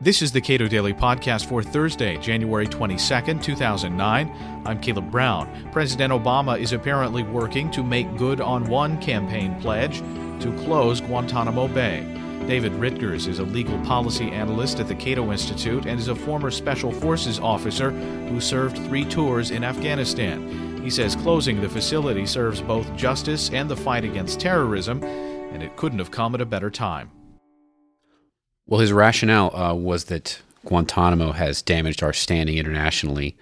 This is the Cato Daily Podcast for Thursday, January 22nd, 2009. I'm Caleb Brown. President Obama is apparently working to make good on one campaign pledge to close Guantanamo Bay. David Rittgers is a legal policy analyst at the Cato Institute and is a former Special Forces officer who served three tours in Afghanistan. He says closing the facility serves both justice and the fight against terrorism, and it couldn't have come at a better time. Well, his rationale uh, was that Guantanamo has damaged our standing internationally,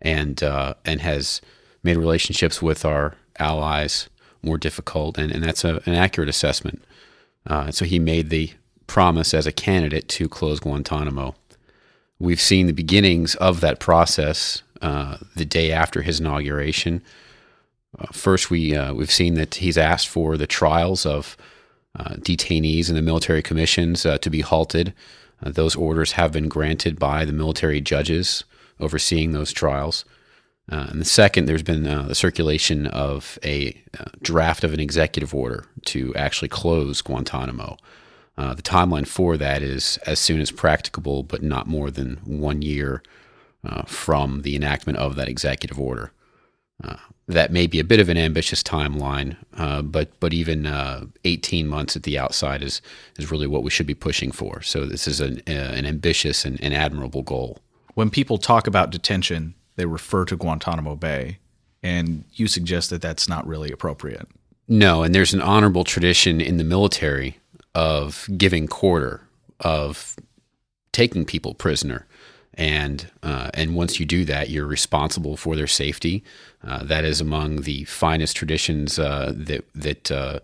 and uh, and has made relationships with our allies more difficult, and, and that's a, an accurate assessment. Uh, so he made the promise as a candidate to close Guantanamo. We've seen the beginnings of that process uh, the day after his inauguration. Uh, first, we uh, we've seen that he's asked for the trials of detainees in the military commissions uh, to be halted. Uh, those orders have been granted by the military judges overseeing those trials. Uh, and the second, there's been uh, the circulation of a draft of an executive order to actually close Guantanamo. the timeline for that is as soon as practicable, but not more than one year from the enactment of that executive order. Uh, that may be a bit of an ambitious timeline, uh, but but even uh, 18 months at the outside is is really what we should be pushing for. So this is an uh, an ambitious and, and admirable goal. When people talk about detention, they refer to Guantanamo Bay, and you suggest that that's not really appropriate. No, and there's an honorable tradition in the military of giving quarter, of taking people prisoner and uh, and once you do that, you're responsible for their safety. Uh, that is among the finest traditions uh, that that uh,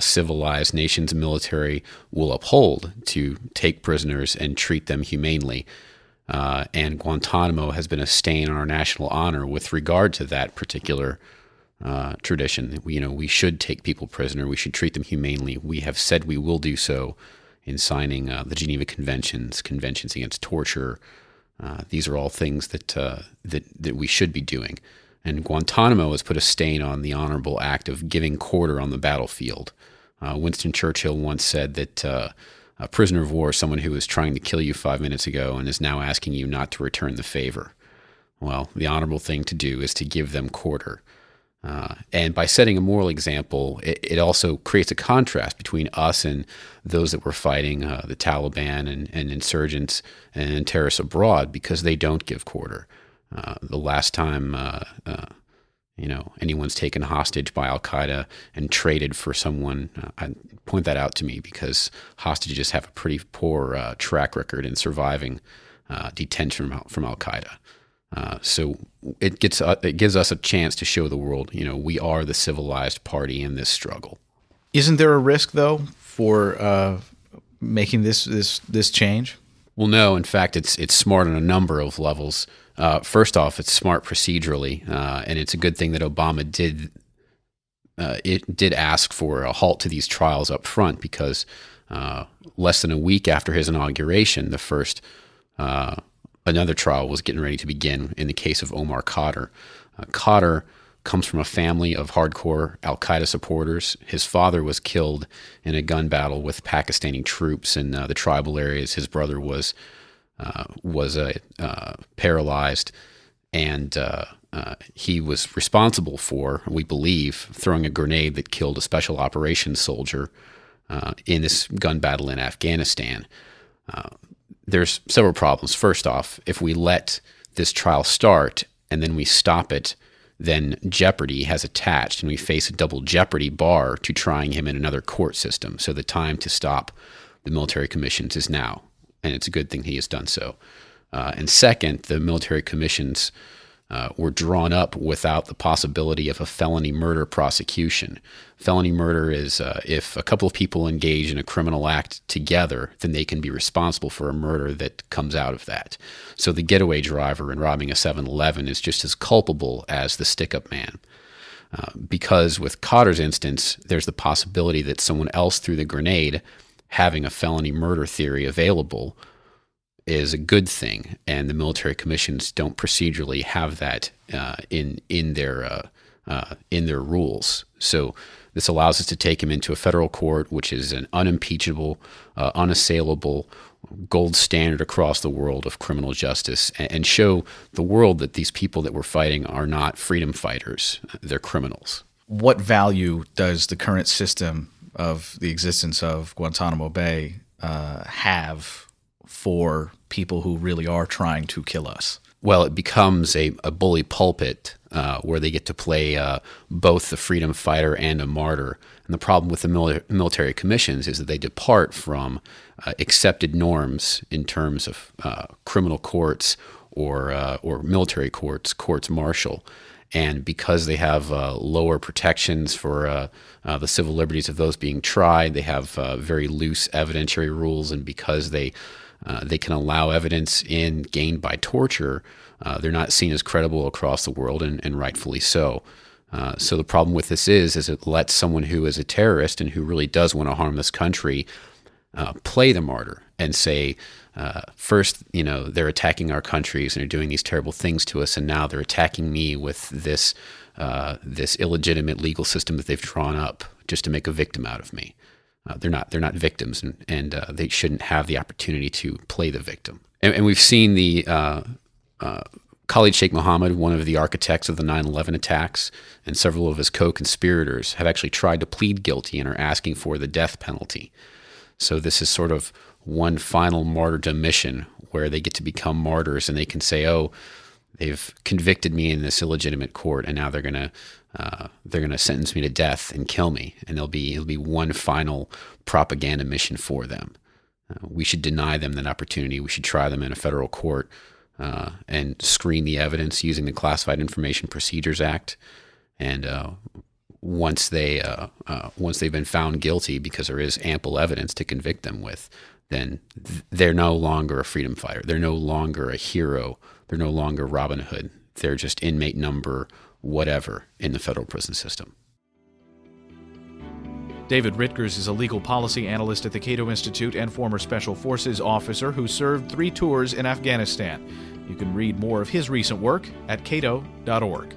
civilized nations military will uphold to take prisoners and treat them humanely. Uh, and Guantanamo has been a stain on our national honor with regard to that particular uh, tradition. We, you know, we should take people prisoner. We should treat them humanely. We have said we will do so in signing the Geneva Conventions, conventions against torture. Uh, these are all things that, uh, that, that we should be doing. And Guantanamo has put a stain on the honorable act of giving quarter on the battlefield. Uh, Winston Churchill once said that uh, a prisoner of war is someone who was trying to kill you five minutes ago and is now asking you not to return the favor. Well, the honorable thing to do is to give them quarter. Uh, and by setting a moral example, it, it, also creates a contrast between us and those that were fighting uh, the Taliban and, and, insurgents and terrorists abroad because they don't give quarter. Uh, the last time, uh, uh, you know, anyone's taken hostage by Al Qaeda and traded for someone, uh, I point that out to me because hostages have a pretty poor track record in surviving detention from, from Al Qaeda. Uh, so it gets uh, it gives us a chance to show the world, you know, we are the civilized party in this struggle. Isn't there a risk though for uh, making this this this change? Well, no. In fact, it's it's smart on a number of levels. Uh, first off, it's smart procedurally, uh, and it's a good thing that Obama did it did ask for a halt to these trials up front because less than a week after his inauguration, the first another trial was getting ready to begin in the case of Omar Khadr. Uh, Khadr comes from a family of hardcore Al Qaeda supporters. His father was killed in a gun battle with Pakistani troops in uh, the tribal areas. His brother was uh, was uh, uh paralyzed, and uh, he was responsible for, we believe, throwing a grenade that killed a special operations soldier in this gun battle in Afghanistan there's several problems. First off, if we let this trial start and then we stop it, then jeopardy has attached and we face a double jeopardy bar to trying him in another court system. So the time to stop the military commissions is now, and it's a good thing he has done so. Uh, and second, the military commissions uh, were drawn up without the possibility of a felony murder prosecution. Felony murder is uh, if a couple of people engage in a criminal act together, then they can be responsible for a murder that comes out of that. So the getaway driver in robbing a 7 Eleven is just as culpable as the stick up man. Uh, because with Khadr's instance, there's the possibility that someone else threw the grenade, having a felony murder theory available is a good thing, and the military commissions don't procedurally have that uh, in in their uh, uh, in their rules. So this allows us to take him into a federal court, which is an unimpeachable, uh, unassailable, gold standard across the world of criminal justice and, and show the world that these people that we're fighting are not freedom fighters, they're criminals. What value does the current system of the existence of Guantanamo Bay uh, have for people who really are trying to kill us? Well, it becomes a, a bully pulpit uh, where they get to play uh, both the freedom fighter and a martyr. And the problem with the mil- military commissions is that they depart from uh, accepted norms in terms of uh, criminal courts or uh, or military courts, courts martial. And because they have uh, lower protections for the civil liberties of those being tried, they have very loose evidentiary rules. And because they they can allow evidence in gained by torture, uh, they're not seen as credible across the world, and, and rightfully so. Uh, so the problem with this is, is it lets someone who is a terrorist and who really does want to harm this country uh, play the martyr and say, uh, first, you know, they're attacking our countries and they're doing these terrible things to us, and now they're attacking me with this uh, this illegitimate legal system that they've drawn up just to make a victim out of me. Uh, they're not they're not victims, and, and uh, they shouldn't have the opportunity to play the victim. And, and we've seen the uh, Khalid Sheikh Mohammed, one of the architects of the 9 11 attacks, and several of his co conspirators have actually tried to plead guilty and are asking for the death penalty. So, this is sort of one final martyrdom mission where they get to become martyrs and they can say, oh, they've convicted me in this illegitimate court and now they're going to. Uh, they're to sentence me to death and kill me, and there'll be it'll be one final propaganda mission for them. Uh, we should deny them that opportunity. We should try them in a federal court uh, and screen the evidence using the Classified Information Procedures Act. And uh, once they uh, uh, once they've been found guilty, because there is ample evidence to convict them with, then they're no longer a freedom fighter. They're no longer a hero. They're no longer Robin Hood. They're just inmate number whatever in the federal prison system. David Rittgers is a legal policy analyst at the Cato Institute and former Special Forces officer who served three tours in Afghanistan. You can read more of his recent work at cato.org.